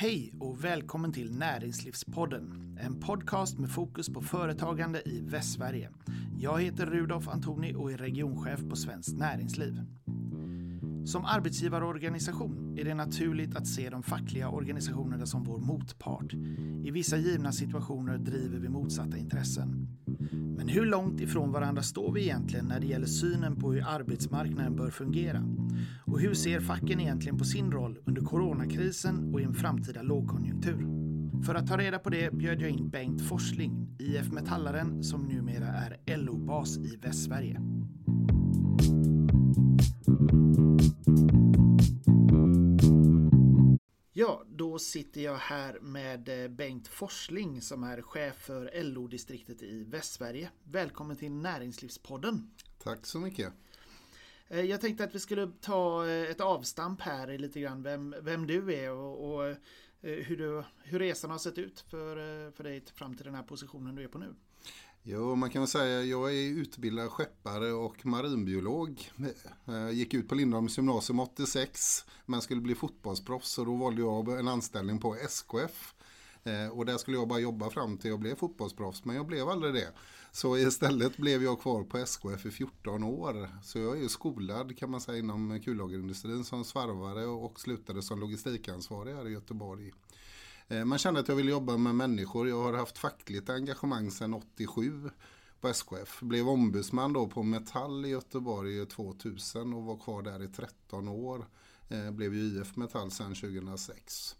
Hej och välkommen till Näringslivspodden, en podcast med fokus på företagande i Västsverige. Jag heter Rudolf Antoni och är regionchef på Svenskt Näringsliv. Som arbetsgivarorganisation är det naturligt att se de fackliga organisationerna som vår motpart. I vissa givna situationer driver vi motsatta intressen. Men hur långt ifrån varandra står vi egentligen när det gäller synen på hur arbetsmarknaden bör fungera? Och hur ser facken egentligen på sin roll under coronakrisen och i en framtida lågkonjunktur? För att ta reda på det bjöd jag in Bengt Forsling, IF Metallaren som numera är LO-bas i Västsverige. Ja, då sitter jag här med eh, Bengt Forsling som är chef för LO-distriktet i Västsverige. Välkommen till Näringslivspodden. Tack så mycket. Eh, jag tänkte att vi skulle ta eh, ett avstamp här i lite grann vem, vem du är och, och eh, hur, du, hur resan har sett ut för, för dig fram till den här positionen du är på nu. Jo, man kan väl säga jag är utbildad skeppare och marinbiolog. Jag gick ut på Lindholms gymnasium 86 men skulle bli fotbollsproffs och då valde jag en anställning på SKF. Eh, och där skulle jag bara jobba fram till jag blev fotbollsproffs men jag blev aldrig det. Så istället blev jag kvar på SKF i 14 år. Så jag är ju skolad kan man säga inom kullagerindustrin som svarvare och slutade som logistikansvarig här i Göteborg. Eh, man kände att jag ville jobba med människor. Jag har haft fackligt engagemang sedan 87 på SKF. Blev ombudsman då på Metall i Göteborg 2000 och var kvar där i 13 år. Eh, blev ju IF Metall sedan 2006.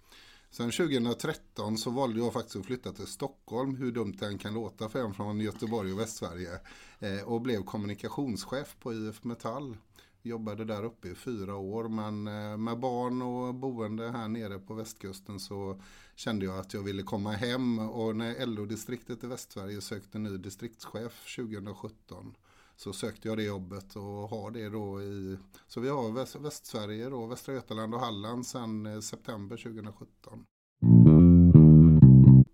Sen 2013 så valde jag faktiskt att flytta till Stockholm, hur dumt det än kan låta för en från Göteborg och Västsverige. Eh, och blev kommunikationschef på IF Metall. Jobbade där uppe i fyra år men eh, med barn och boende här nere på västkusten så kände jag att jag ville komma hem och när LO-distriktet i Västsverige sökte ny distriktschef 2017 så sökte jag det jobbet och har det då i, så vi har Väst, Västsverige då, Västra Götaland och Halland sedan eh, september 2017.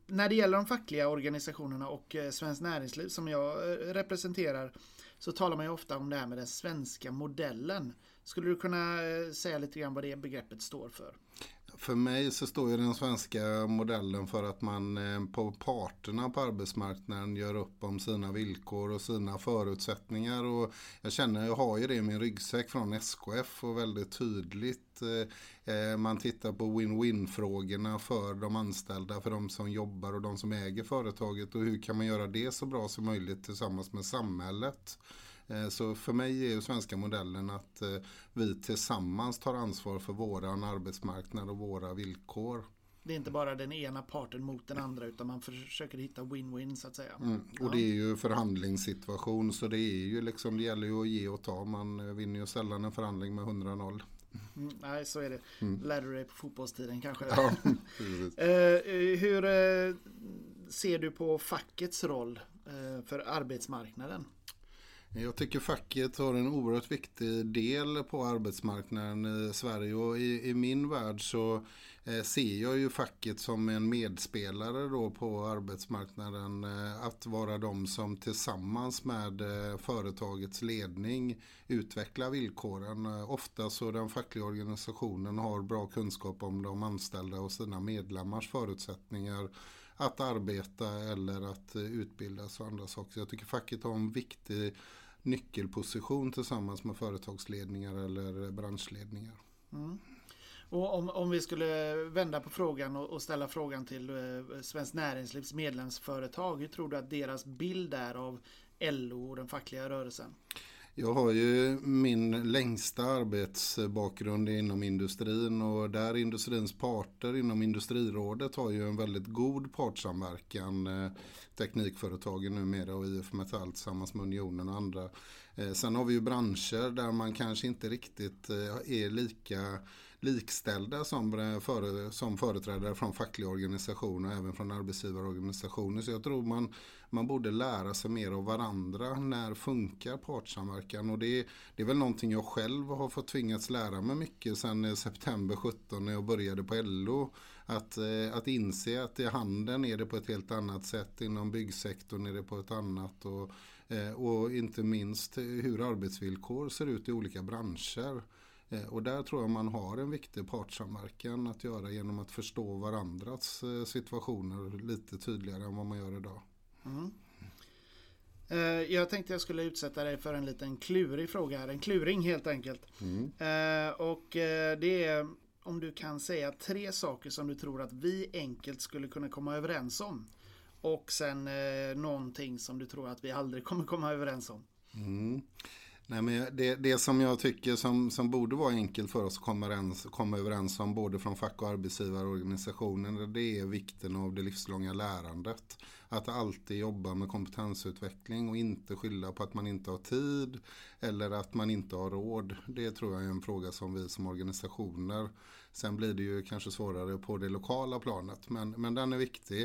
När det gäller de fackliga organisationerna och eh, Svenskt Näringsliv som jag eh, representerar så talar man ju ofta om det här med den svenska modellen. Skulle du kunna säga lite grann vad det begreppet står för? För mig så står ju den svenska modellen för att man eh, på parterna på arbetsmarknaden gör upp om sina villkor och sina förutsättningar. Och jag känner, jag har ju det i min ryggsäck från SKF och väldigt tydligt. Eh, eh, man tittar på win-win frågorna för de anställda, för de som jobbar och de som äger företaget och hur kan man göra det så bra som möjligt tillsammans med samhället. Eh, så för mig är ju svenska modellen att eh, vi tillsammans tar ansvar för våran arbetsmarknad och våra villkor. Det är inte bara den ena parten mot den andra utan man försöker hitta win-win så att säga. Mm, och det är ju förhandlingssituation så det är ju liksom, det gäller ju att ge och ta. Man eh, vinner ju sällan en förhandling med 100-0. Mm, nej, så är det. Mm. Lärde du dig på fotbollstiden kanske? Ja, hur ser du på fackets roll för arbetsmarknaden? Jag tycker facket har en oerhört viktig del på arbetsmarknaden i Sverige och i, i min värld så eh, ser jag ju facket som en medspelare då på arbetsmarknaden. Eh, att vara de som tillsammans med eh, företagets ledning utvecklar villkoren. Eh, ofta så den fackliga organisationen har bra kunskap om de anställda och sina medlemmars förutsättningar att arbeta eller att eh, utbildas och andra saker. Jag tycker facket har en viktig nyckelposition tillsammans med företagsledningar eller branschledningar. Mm. Och om, om vi skulle vända på frågan och, och ställa frågan till eh, Svenskt Näringslivs medlemsföretag. Hur tror du att deras bild är av LO och den fackliga rörelsen? Jag har ju min längsta arbetsbakgrund inom industrin och där industrins parter inom Industrirådet har ju en väldigt god partssamverkan. Eh, teknikföretagen numera och IF Metall tillsammans med Unionen och andra. Eh, sen har vi ju branscher där man kanske inte riktigt eh, är lika likställda som, eh, före, som företrädare från fackliga organisationer och även från arbetsgivarorganisationer. Så jag tror man, man borde lära sig mer av varandra. När funkar partssamverkan? Och det, det är väl någonting jag själv har fått tvingats lära mig mycket sedan september 17 när jag började på LO. Att, att inse att i handeln är det på ett helt annat sätt, inom byggsektorn är det på ett annat. Och, och inte minst hur arbetsvillkor ser ut i olika branscher. Eh, och där tror jag man har en viktig partssamverkan att göra genom att förstå varandras eh, situationer lite tydligare än vad man gör idag. Mm. Jag tänkte jag skulle utsätta dig för en liten klurig fråga här. En kluring helt enkelt. Mm. Och det är om du kan säga tre saker som du tror att vi enkelt skulle kunna komma överens om. Och sen eh, någonting som du tror att vi aldrig kommer komma överens om. Mm. Nej, men det, det som jag tycker som, som borde vara enkelt för oss att komma överens, komma överens om både från fack och arbetsgivarorganisationen det är vikten av det livslånga lärandet. Att alltid jobba med kompetensutveckling och inte skylla på att man inte har tid eller att man inte har råd. Det tror jag är en fråga som vi som organisationer Sen blir det ju kanske svårare på det lokala planet men, men den är viktig.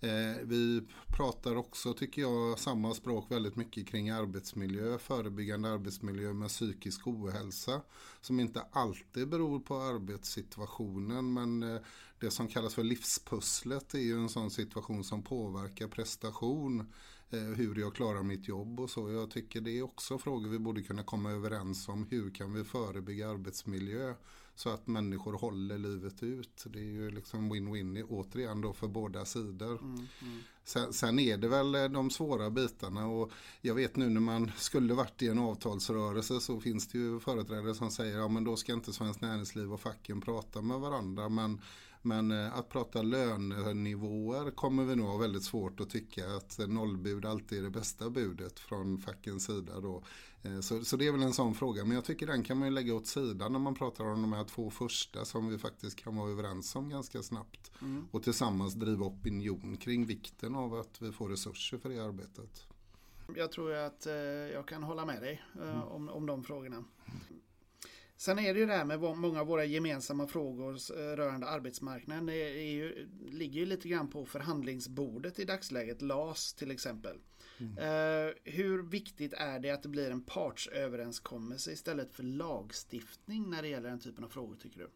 Eh, vi pratar också, tycker jag, samma språk väldigt mycket kring arbetsmiljö, förebyggande arbetsmiljö med psykisk ohälsa som inte alltid beror på arbetssituationen men eh, det som kallas för livspusslet är ju en sån situation som påverkar prestation eh, hur jag klarar mitt jobb och så. Jag tycker det är också frågor vi borde kunna komma överens om. Hur kan vi förebygga arbetsmiljö så att människor håller livet ut. Det är ju liksom win-win återigen då för båda sidor. Mm, mm. Sen, sen, är det väl eh, de svåra bitarna och jag vet nu när man skulle varit i en avtalsrörelse så finns det ju företrädare som säger ja men då ska inte Svenskt Näringsliv och facken prata med varandra men men eh, att prata lönenivåer kommer vi nog ha väldigt svårt att tycka att nollbud alltid är det bästa budet från fackens sida. Då. Eh, så, så det är väl en sån fråga. Men jag tycker den kan man ju lägga åt sidan när man pratar om de här två första som vi faktiskt kan vara överens om ganska snabbt. Mm. Och tillsammans driva opinion kring vikten av att vi får resurser för det arbetet. Jag tror att eh, jag kan hålla med dig mm. om, om de frågorna. Sen är det ju det här med många av våra gemensamma frågor eh, rörande arbetsmarknaden. Det är ju, ligger ju lite grann på förhandlingsbordet i dagsläget. LAS till exempel. Mm. Uh, hur viktigt är det att det blir en partsöverenskommelse istället för lagstiftning när det gäller den typen av frågor tycker du?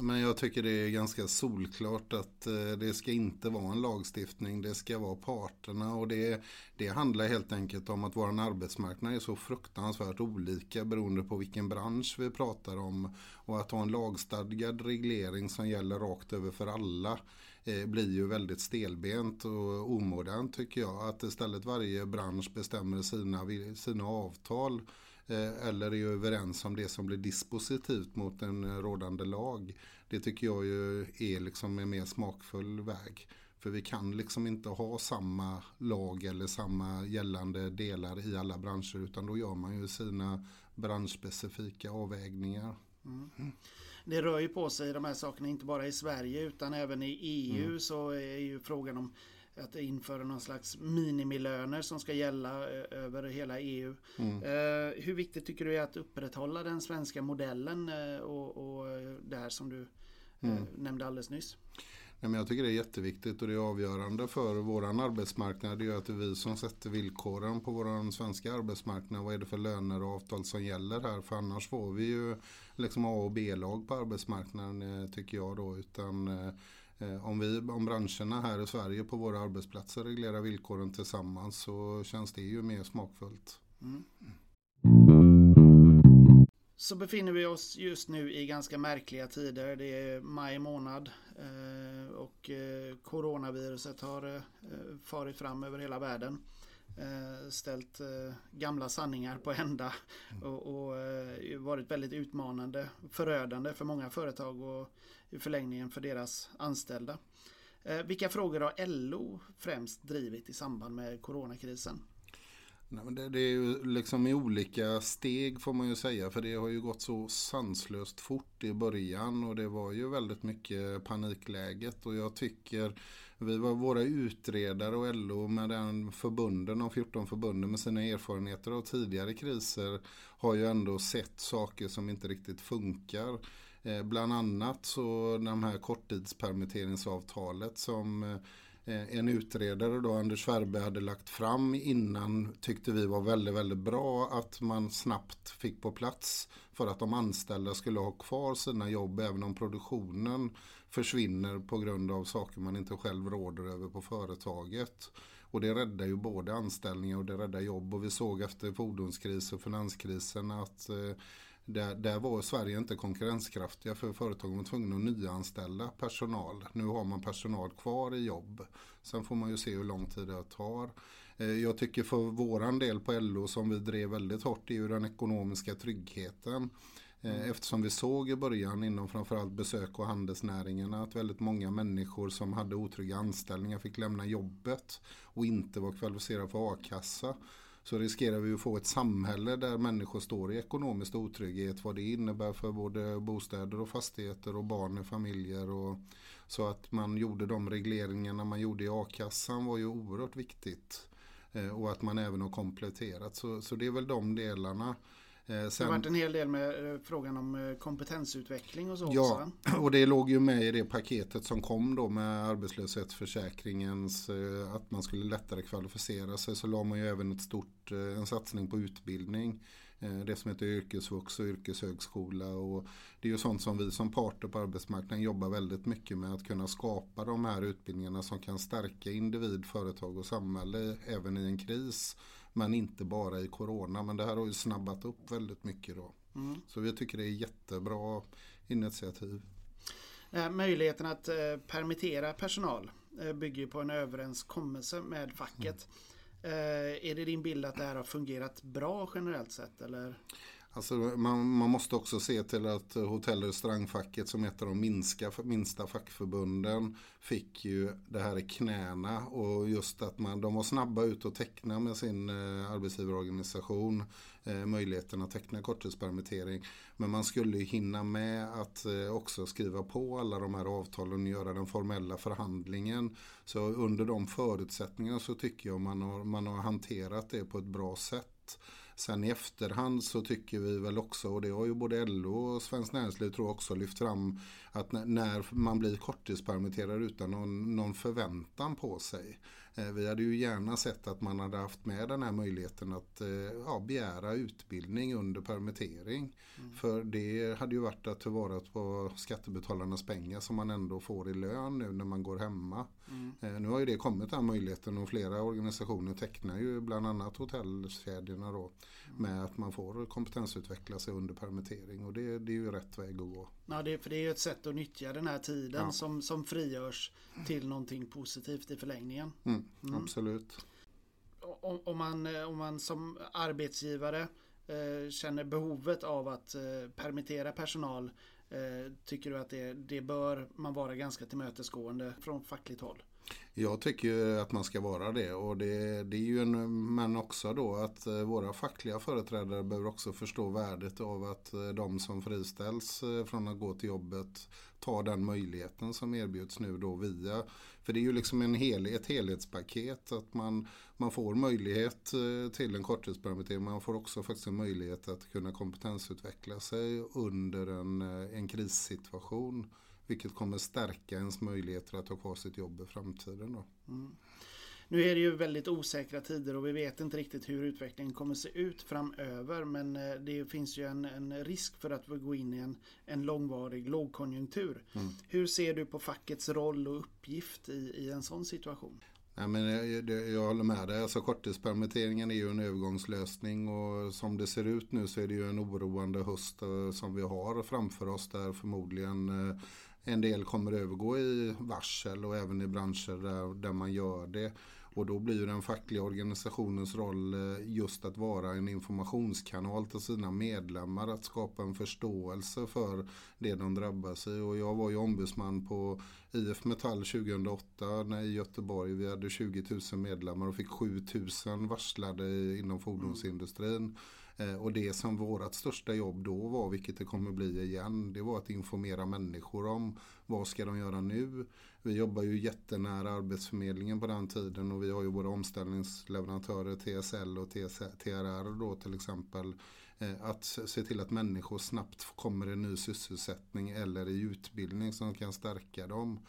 Men jag tycker det är ganska solklart att eh, det ska inte vara en lagstiftning, det ska vara parterna. Och det, det handlar helt enkelt om att vår arbetsmarknad är så fruktansvärt olika beroende på vilken bransch vi pratar om. Och att ha en lagstadgad reglering som gäller rakt över för alla eh, blir ju väldigt stelbent och omodernt tycker jag. Att istället varje bransch bestämmer sina, sina avtal eller är överens om det som blir dispositivt mot en eh, rådande lag. Det tycker jag ju är liksom en mer smakfull väg. För vi kan liksom inte ha samma lag eller samma gällande delar i alla branscher utan då gör man ju sina branschspecifika avvägningar. Mm. Mm. Det rör ju på sig de här sakerna inte bara i Sverige utan även i EU mm. så är ju frågan om att införa någon slags minimilöner som ska gälla eh, över hela EU. Mm. Eh, hur viktigt tycker du är att upprätthålla den svenska modellen eh, och, och det här som du mm. nämnde alldeles nyss? Nej, men jag tycker det är jätteviktigt och det är avgörande för vår arbetsmarknad. Det är att det är vi som sätter villkoren på vår svenska arbetsmarknad. Vad är det för löner och avtal som gäller här? För annars får vi ju liksom A och B-lag på arbetsmarknaden tycker jag då. Utan Eh, om, vi, om branscherna här i Sverige på våra arbetsplatser reglerar villkoren tillsammans så känns det ju mer smakfullt. Mm. Så befinner vi oss just nu i ganska märkliga tider. Det är maj månad eh, och eh, coronaviruset har farit fram över hela världen. Ställt gamla sanningar på ända och, och varit väldigt utmanande, förödande för många företag och i förlängningen för deras anställda. Eh, vilka frågor har LO främst drivit i samband med coronakrisen? Nej, men det, det, är ju liksom i olika steg får man ju säga för det har ju gått så sanslöst fort i början och det var ju väldigt mycket panikläget och jag tycker vi var våra utredare och LO med den förbunden, de 14 förbunden med sina erfarenheter av tidigare kriser har ju ändå sett saker som inte riktigt funkar. Eh, bland annat så de här korttidspermitteringsavtalet som eh, en utredare då, Anders Färbe, hade lagt fram innan tyckte vi var väldigt, väldigt bra att man snabbt fick på plats för att de anställda skulle ha kvar sina jobb även om produktionen försvinner på grund av saker man inte själv råder över på företaget. Och det räddar ju både anställningar och det räddar jobb och vi såg efter fordonskrisen och finanskrisen att eh, där, där var Sverige inte konkurrenskraftiga för företagen var tvungna att nyanställa personal. Nu har man personal kvar i jobb. Sen får man ju se hur lång tid det tar. Eh, jag tycker för våran del på LO som vi drev väldigt hårt är ju den ekonomiska tryggheten. Eh, mm. Eftersom vi såg i början inom framförallt besök och handelsnäringarna att väldigt många människor som hade otrygga anställningar fick lämna jobbet och inte var kvalificerade för a-kassa så riskerar vi att få ett samhälle där människor står i ekonomisk otrygghet. Vad det innebär för både bostäder och fastigheter och barn i familjer. Och, så att man gjorde de regleringarna man gjorde i a-kassan var ju oerhört viktigt. Eh, och att man även har kompletterat. Så, så det är väl de delarna. Eh, sen, det har varit en hel del med eh, frågan om eh, kompetensutveckling och så Ja, också. och det låg ju med i det paketet som kom då med arbetslöshetsförsäkringens att man skulle lättare kvalificera sig. Så la man ju även ett stort, en satsning på utbildning. Det som heter yrkesvux och yrkeshögskola. Och det är ju sånt som vi som parter på arbetsmarknaden jobbar väldigt mycket med. Att kunna skapa de här utbildningarna som kan stärka individ, företag och samhälle även i en kris. Men inte bara i corona. Men det här har ju snabbat upp väldigt mycket då. Mm. Så vi tycker det är jättebra initiativ. Eh, möjligheten att eh, permittera personal eh, bygger på en överenskommelse med facket. Mm. Är det din bild att det här har fungerat bra generellt sett? Eller? Alltså man, man, måste också se till att hotell och restaurangfacket som ett av de minska, minsta fackförbunden fick ju det här i knäna och just att man, de var snabba ut att teckna med sin eh, arbetsgivarorganisation eh, möjligheten att teckna korttidspermittering. Men man skulle hinna med att eh, också skriva på alla de här avtalen och göra den formella förhandlingen. Så under de förutsättningarna så tycker jag man har, man har hanterat det på ett bra sätt. Sen i efterhand så tycker vi väl också, och det har ju både LO och Svenskt Näringsliv tror jag också lyft fram, att när man blir korttidspermitterad utan någon, någon förväntan på sig. Eh, vi hade ju gärna sett att man hade haft med den här möjligheten att eh, ja, begära utbildning under permittering. Mm. För det hade ju varit att tillvarata på skattebetalarnas pengar som man ändå får i lön nu när man går hemma. Mm. Eh, nu har ju det kommit den möjligheten och flera organisationer tecknar ju bland annat hotellkedjorna då mm. med att man får kompetensutveckla sig under permittering och det, det är ju rätt väg att gå. Ja, det, för det är ju ett sätt att nyttja den här tiden ja. som, som frigörs till någonting positivt i förlängningen. Mm, mm. Absolut. Om, om, man, om man som arbetsgivare eh, känner behovet av att eh, permittera personal eh, Tycker du att det, det bör man vara ganska tillmötesgående från fackligt håll? Jag tycker att man ska vara det och det, det är ju en, men också då att eh, våra fackliga företrädare behöver också förstå värdet av att eh, de som friställs eh, från att gå till jobbet tar den möjligheten som erbjuds nu då via, för det är ju liksom en hel, ett helhetspaket att man, man får möjlighet till en korttidspermittering, man får också faktiskt en möjlighet att kunna kompetensutveckla sig under en, en krissituation. Vilket kommer stärka ens möjligheter att ha kvar sitt jobb i framtiden. Då. Mm. Nu är det ju väldigt osäkra tider och vi vet inte riktigt hur utvecklingen kommer se ut framöver. Men eh, det finns ju en, en risk för att vi går in i en, en långvarig lågkonjunktur. Mm. Hur ser du på fackets roll och uppgift i, i en sån situation? Nej, men jag, jag håller med dig. Alltså, korttidspermitteringen är ju en övergångslösning och som det ser ut nu så är det ju en oroande höst eh, som vi har framför oss där förmodligen eh, en del kommer övergå i varsel och även i branscher där, där man gör det. Och då blir den fackliga organisationens roll eh, just att vara en informationskanal till sina medlemmar. Att skapa en förståelse för det de drabbas i. Och jag var ju ombudsman på IF Metall 2008 när i Göteborg. Vi hade 20 000 medlemmar och fick 7 000 varslade inom fordonsindustrin. Eh, och det som vårt största jobb då var, vilket det kommer bli igen, det var att informera människor om vad ska de göra nu. Vi jobbar ju jättenära Arbetsförmedlingen på den tiden och vi har ju våra omställningsleverantörer TSL och TRR då till exempel. Eh, att se till att människor snabbt kommer i ny sysselsättning eller i utbildning som kan stärka dem.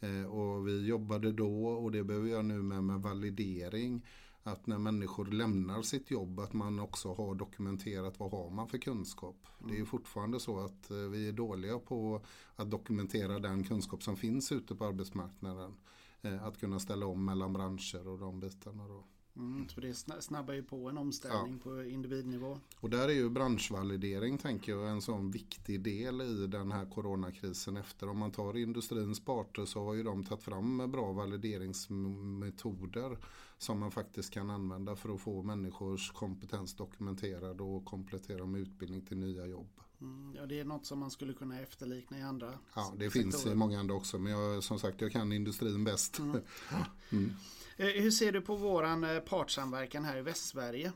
Eh, och vi jobbade då och det behöver jag nu med med validering att när människor lämnar sitt jobb att man också har dokumenterat vad har man för kunskap. Mm. Det är ju fortfarande så att eh, vi är dåliga på att dokumentera den kunskap som finns ute på arbetsmarknaden. Eh, att kunna ställa om mellan branscher och de bitarna. Då. Mm, så det snabbar ju på en omställning ja. på individnivå. Och där är ju branschvalidering tänker jag en sån viktig del i den här coronakrisen efter. Om man tar industrins parter så har ju de tagit fram bra valideringsmetoder som man faktiskt kan använda för att få människors kompetens dokumenterad och komplettera med utbildning till nya jobb. Mm, ja, det är något som man skulle kunna efterlikna i andra Ja, det sektorer. finns i många andra också. Men jag, som sagt, jag kan industrin bäst. Mm. mm. Eh, hur ser du på våran eh, partsamverkan här i Västsverige?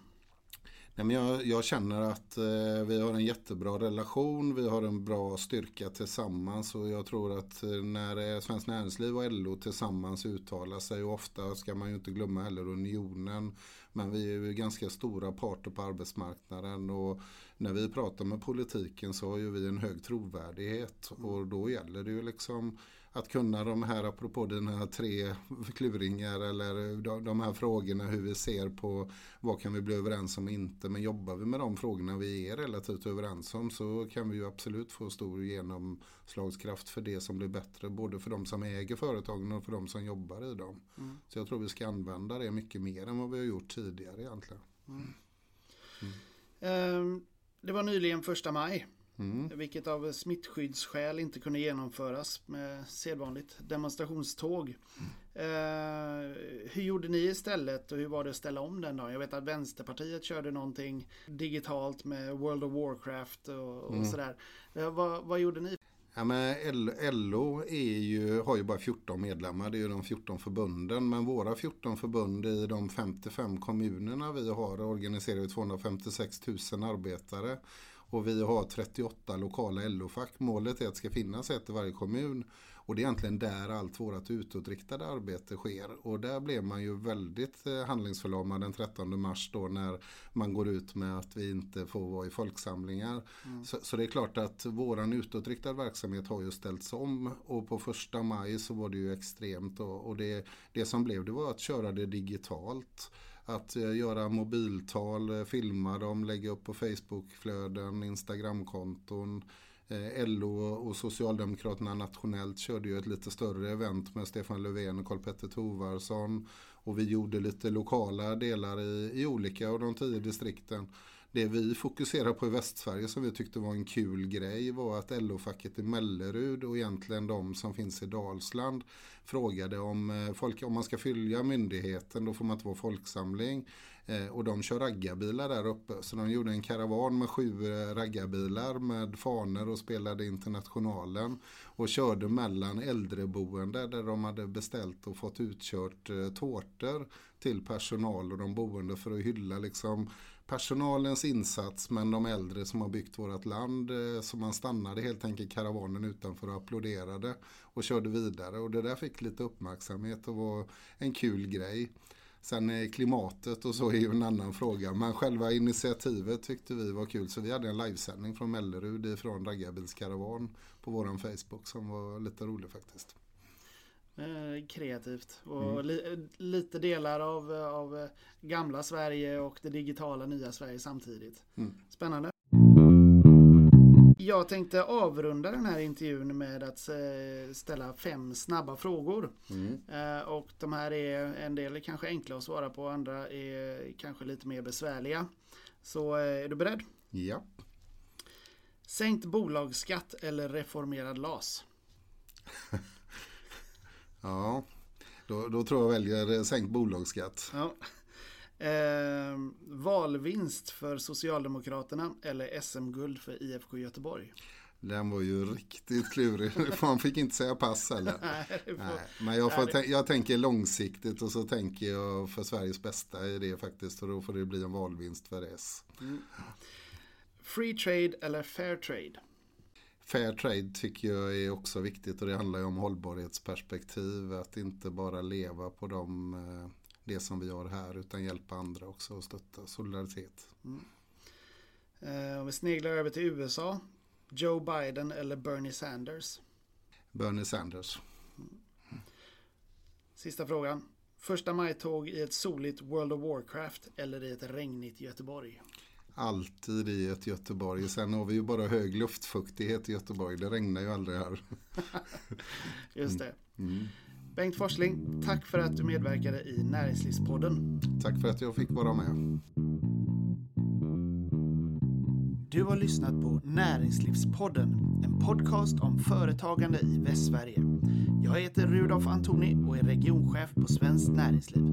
Nej, men jag, jag känner att eh, vi har en jättebra relation, vi har en bra styrka tillsammans och jag tror att eh, när Svenskt Näringsliv och LO tillsammans uttalar sig och ofta ska man ju inte glömma heller unionen men vi är ju ganska stora parter på arbetsmarknaden och när vi pratar med politiken så har ju vi en hög trovärdighet och då gäller det ju liksom att kunna de här, apropå dina tre kluringar eller de här frågorna hur vi ser på vad kan vi bli överens om och inte. Men jobbar vi med de frågorna vi är relativt överens om så kan vi ju absolut få stor genomslagskraft för det som blir bättre. Både för de som äger företagen och för de som jobbar i dem. Mm. Så jag tror vi ska använda det mycket mer än vad vi har gjort tidigare egentligen. Mm. Mm. Um, det var nyligen första maj. Mm. Vilket av smittskyddsskäl inte kunde genomföras med sedvanligt demonstrationståg. Mm. Eh, hur gjorde ni istället och hur var det att ställa om den dagen? Jag vet att Vänsterpartiet körde någonting digitalt med World of Warcraft och, och mm. sådär. Eh, vad, vad gjorde ni? Ja, men LO är ju, har ju bara 14 medlemmar, det är ju de 14 förbunden. Men våra 14 förbund i de 55 kommunerna vi har organiserar 256 000 arbetare. Och vi har 38 lokala LO-fack. Målet är att det ska finnas ett i varje kommun. Och det är egentligen där allt vårt utåtriktade arbete sker. Och där blev man ju väldigt eh, handlingsförlamad den 13 mars då när man går ut med att vi inte får vara i folksamlingar. Mm. Så, så, det är klart att våran utåtriktad verksamhet har ju ställts om. Och på första maj så var det ju extremt. Och, och det, det som blev det var att köra det digitalt. Att eh, göra mobiltal, eh, filma dem, lägga upp på Facebookflöden, Instagramkonton. Eh, LO och Socialdemokraterna nationellt körde ju ett lite större event med Stefan Löfven och Karl-Petter Tovarsson. Och vi gjorde lite lokala delar i, i olika av de tio distrikten. Det vi fokuserar på i Västsverige som vi tyckte var en kul grej var att LO-facket i Mellerud och egentligen de som finns i Dalsland frågade om, eh, folk, om man ska följa myndigheten då får man inte vara folksamling. Eh, och de kör raggarbilar där uppe. Så de gjorde en karavan med sju eh, raggarbilar med faner och spelade Internationalen. Och körde mellan äldreboende där de hade beställt och fått utkört tårtor till personal och de boende för att hylla liksom personalens insats men de äldre som har byggt vårt land. Eh, så man stannade helt enkelt karavanen utanför och applåderade och körde vidare. Och det där fick lite uppmärksamhet och var en kul grej. Sen eh, klimatet och så är ju en annan fråga. Men själva initiativet tyckte vi var kul. Så vi hade en livesändning från Mellerud ifrån Raggarbilskaravan på våran Facebook som var lite rolig faktiskt. Eh, kreativt. Och mm. li, lite delar av, av gamla Sverige och det digitala nya Sverige samtidigt. Mm. Spännande. Jag tänkte avrunda den här intervjun med att eh, ställa fem snabba frågor. Mm. Eh, och de här är en del kanske enkla att svara på, andra är kanske lite mer besvärliga. Så är du beredd? Ja. Sänkt bolagsskatt eller reformerad LAS? Ja, då, då tror jag väljer sänkt bolagsskatt. Ja. Eh, valvinst för Socialdemokraterna eller SM-guld för IFK Göteborg? Den var ju riktigt klurig. Man fick inte säga pass heller. Nej, men jag, får, jag tänker långsiktigt och så tänker jag för Sveriges bästa i det faktiskt. Och då får det bli en valvinst för S. Mm. Free trade eller fair trade? Fair trade tycker jag är också viktigt och det handlar ju om hållbarhetsperspektiv. Att inte bara leva på de, eh, det som vi har här utan hjälpa andra också och stötta solidaritet. Mm. Eh, om vi sneglar över till USA. Joe Biden eller Bernie Sanders? Bernie Sanders. Sista frågan. Första majtåg i ett soligt World of Warcraft eller i ett regnigt Göteborg? Alltid i ett Göteborg. Sen har vi ju bara hög luftfuktighet i Göteborg. Det regnar ju aldrig här. Just det. Mm. Bengt Forsling, tack för att du medverkade i Näringslivspodden. Tack för att jag fick vara med. Du har lyssnat på Näringslivspodden, en podcast om företagande i Västsverige. Jag heter Rudolf Antoni och är regionchef på Svenskt Näringsliv.